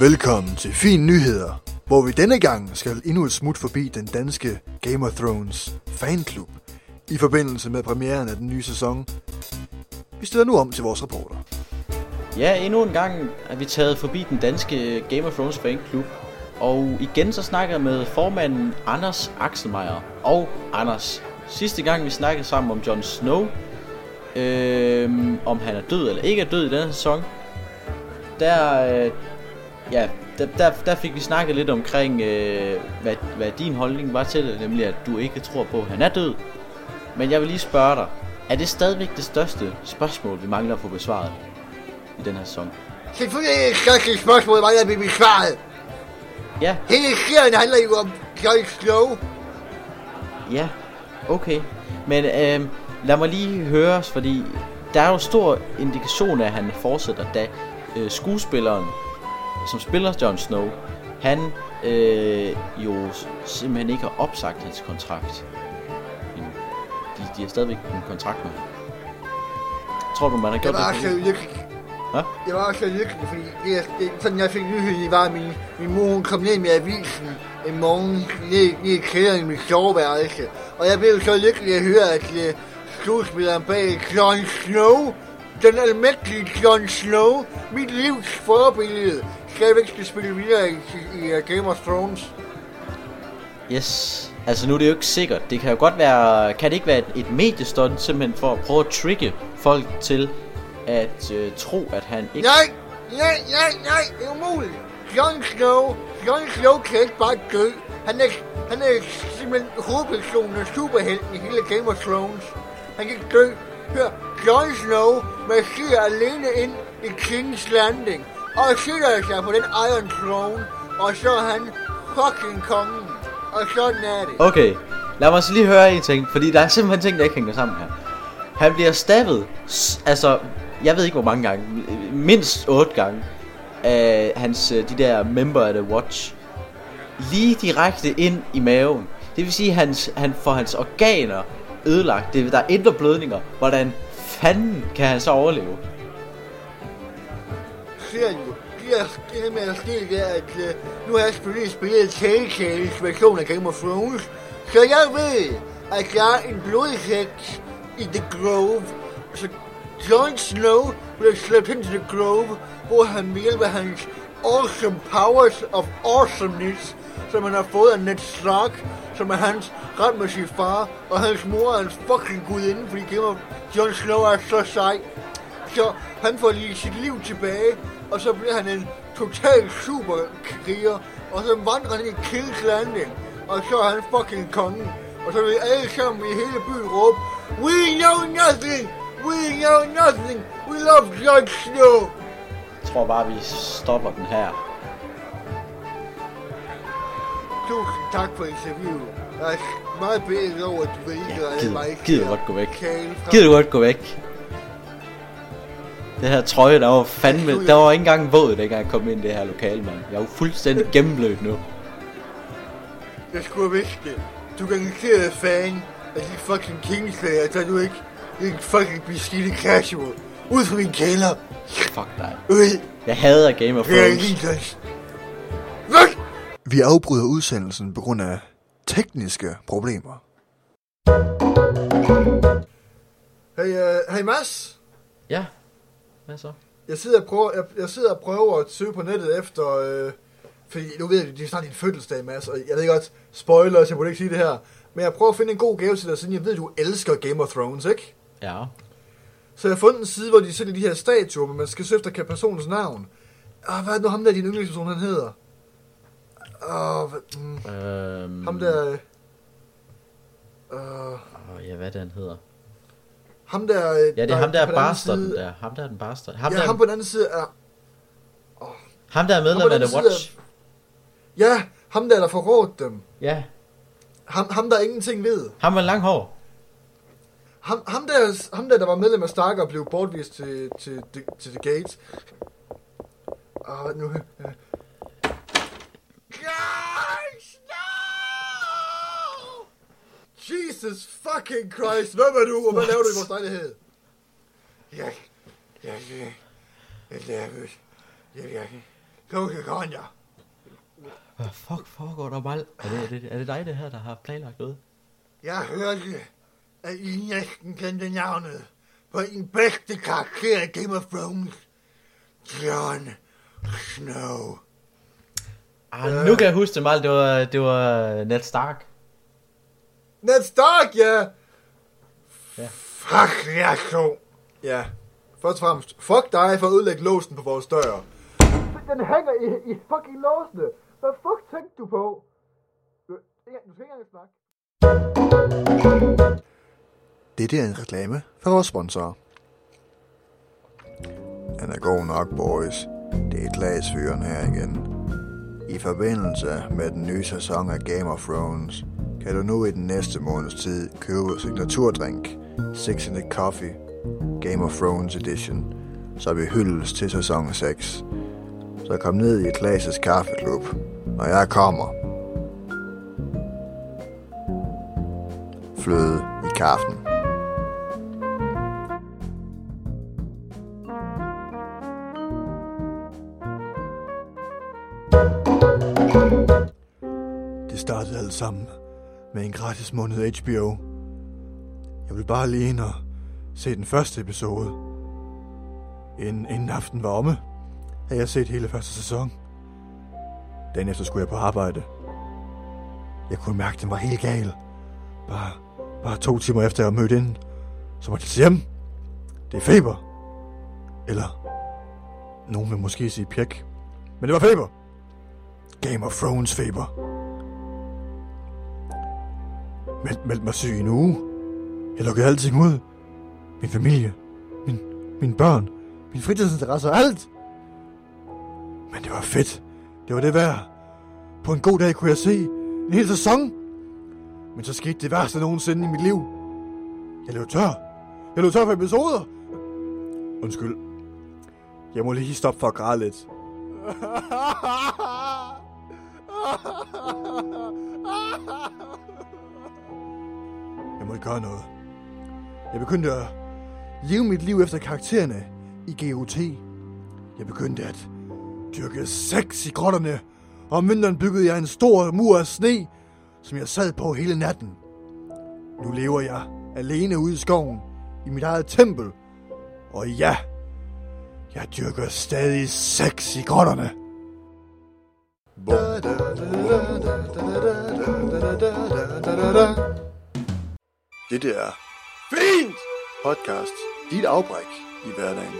Velkommen til Fin Nyheder, hvor vi denne gang skal endnu et smut forbi den danske Game of Thrones fanklub i forbindelse med premieren af den nye sæson. Vi stiller nu om til vores reporter. Ja, endnu en gang er vi taget forbi den danske Game of Thrones fanklub. Og igen så snakker jeg med formanden Anders Axelmeier. Og Anders, sidste gang vi snakkede sammen om Jon Snow, øh, om han er død eller ikke er død i denne sæson, der, øh, ja, der, der, der fik vi snakket lidt omkring, øh, hvad, hvad din holdning var til det, nemlig at du ikke tror på, at han er død. Men jeg vil lige spørge dig, er det stadigvæk det største spørgsmål, vi mangler at få besvaret i den her sæson? Selvfølgelig er det største spørgsmål, vi mangler at blive besvaret. Ja, Hele serien handler jo om Jon Snow. ja, okay. Men øh, lad mig lige høres, fordi der er jo stor indikation af, at han fortsætter, da øh, skuespilleren, som spiller Jon Snow, han øh, jo simpelthen ikke har opsagt hans kontrakt. De, de har stadigvæk en kontrakt med ham. Tror du, man har gjort var det? Hvad? Jeg var så lykkelig, fordi det, er- det, sådan jeg fik nyheden, det var, at min, min mor hun kom ned med avisen en morgen ned, ned i kælderen i mit soveværelse. Og jeg blev så lykkelig at høre, at uh, skuespilleren bag Jon Snow, den almægtige Jon Snow, mit livs forbillede, stadigvæk skal spille videre i, i, i uh, Game of Thrones. Yes. Altså nu er det jo ikke sikkert. Det kan jo godt være... Kan det ikke være et, et mediestunt simpelthen for at prøve at trigge folk til at øh, tro, at han ikke... Nej, nej, nej, nej, det er umuligt. Jon Snow, Jon Snow kan ikke bare dø. Han er, han er simpelthen hovedpersonen og superhelten i hele Game of Thrones. Han kan ikke dø. Hør, Jon Snow marcherer alene ind i King's Landing og sætter sig på den Iron Throne, og så er han fucking kongen. Og sådan er det. Okay, lad mig så lige høre en ting, fordi der er simpelthen ting, der ikke hænger sammen her. Han bliver stabbet, altså, jeg ved ikke hvor mange gange, mindst otte gange, af hans, øh, de der member af The Watch, lige direkte ind i maven. Det vil sige, at hans, han får hans organer ødelagt. Det, der er indre blødninger. Hvordan fanden kan han så overleve? ser jo, det er med at ske, det er, at nu har jeg selvfølgelig spillet Telltales version af Game of Thrones, så jeg ved, at der er en blodhægt i The Grove, så Jon Snow blev slæbt hen til The Grove, hvor han ved hjælp af hans awesome powers of awesomeness, som han har fået af Ned Stark, som er hans retmæssige far, og hans mor er hans fucking gudinde, fordi Game of Jon Snow er så sej. Så han får lige sit liv tilbage, og så bliver han en total superkriger, og så vandrer han i King's Landing, og så er han fucking kongen. Og så vil alle sammen i hele byen råbe, We know nothing! We know nothing! We love Jon Snow! Jeg tror bare, vi stopper den her. Tusind tak for interviewet. Jeg er meget bedre over, at du ikke redde mig. Gider, gider du godt gå væk? Gider du godt gå væk? Det her trøje, der var fandme... Der var ikke engang en våd, dengang jeg kom ind i det her lokale, mand. Jeg er jo fuldstændig gennemblødt nu. Jeg skulle have vidst det. Du er garanteret fan af de fucking Kingslayer, så du ikke en fucking beskidte casual. Ud fra min kælder. Fuck dig. Ud. Jeg hader Game of er Thrones. Væk! Vi afbryder udsendelsen på grund af tekniske problemer. Hey, uh, hey Mads. Ja. Hvad så? Jeg sidder, og prøver, jeg, jeg sidder og prøver at søge på nettet efter... Øh, fordi nu ved jeg, det er snart din fødselsdag, Mads, og jeg ved godt, spoilers, jeg burde ikke sige det her. Men jeg prøver at finde en god gave til dig, siden jeg ved, du elsker Game of Thrones, ikke? Ja. Så jeg har fundet en side, hvor de sælger de her statuer, men man skal søge efter personens navn. Ah, hvad er det nu ham der, din yndlingsperson, han hedder? Åh, hvad, mm, Øhm, ham der... Øh, øh, Åh, ja, hvad er det, han hedder? ham der... øh, Ja, det er ham der på den anden bastarden side- der. Ham der er den bastard. Ham, Ja, der, ham på den anden side er... ham der er ham medlem af den The Watch. Ja, ham der, der forrådte dem. Ja. Ham, ham der ingenting ved. Ham med lang hår. Ham, ham, der, ham der, der var medlem af Stark og blev bortvist til, til, til, til The Gates. Åh, hvad nu? Guys, no! Jesus fucking Christ! Hvem er du, og hvad laver du i vores lejlighed? Jeg, jeg, jeg, jeg lavede, jeg, jeg, Coca Cola. Hvad fuck foregår der, Mal? Er det, er, det, er det dig, det her, der har planlagt noget? Jeg hørte, at I næsten kendte navnet på en bedste karakter i Game of Thrones. Jon Snow. Ah, nu kan jeg huske det, Mal. Det var, det var Ned Stark. Ned Stark, ja! Fuck, jeg så. Ja, først og fremmest, fuck dig for at ødelægge låsen på vores dør. Den hænger i, i fucking låsene. Hvad fuck tænkte du på? Du, du skal ikke engang snakke. Dette er en reklame for vores sponsorer. Han er god nok, boys. Det er glasfyren her igen. I forbindelse med den nye sæson af Game of Thrones, kan du nu i den næste måneds tid købe signaturdrink, Six in the Coffee, Game of Thrones Edition, så vi hyldes til sæson 6. Så kom ned i Klaas' kaffeklub, når jeg kommer. Fløde i kaffen. Det startede alt sammen med en gratis måned HBO. Jeg ville bare lige ind og se den første episode. Inden, inden aften var omme, havde jeg set hele første sæson. Den efter skulle jeg på arbejde. Jeg kunne mærke, at den var helt gal. Bare, bare to timer efter jeg mødte ind, så måtte jeg sige hjem. Det er feber. Eller, nogen vil måske sige pjek. Men det var feber. Game of Thrones feber. Meld, meld mig syg i en uge. Jeg lukkede alting ud. Min familie. Min, mine børn. Min fritidsinteresser. Alt. Men det var fedt. Det var det værd. På en god dag kunne jeg se en hel sæson. Men så skete det værste nogensinde i mit liv. Jeg løb tør. Jeg løb tør for episoder. Undskyld. Jeg må lige stoppe for at græde lidt. ville gøre noget. Jeg begyndte at leve mit liv efter karaktererne i GOT. Jeg begyndte at dyrke sex i grotterne, og om vinteren byggede jeg en stor mur af sne, som jeg sad på hele natten. Nu lever jeg alene ude i skoven, i mit eget tempel. Og ja, jeg dyrker stadig sex i grotterne. Det er fint podcast. Dit afbræk i hverdagen.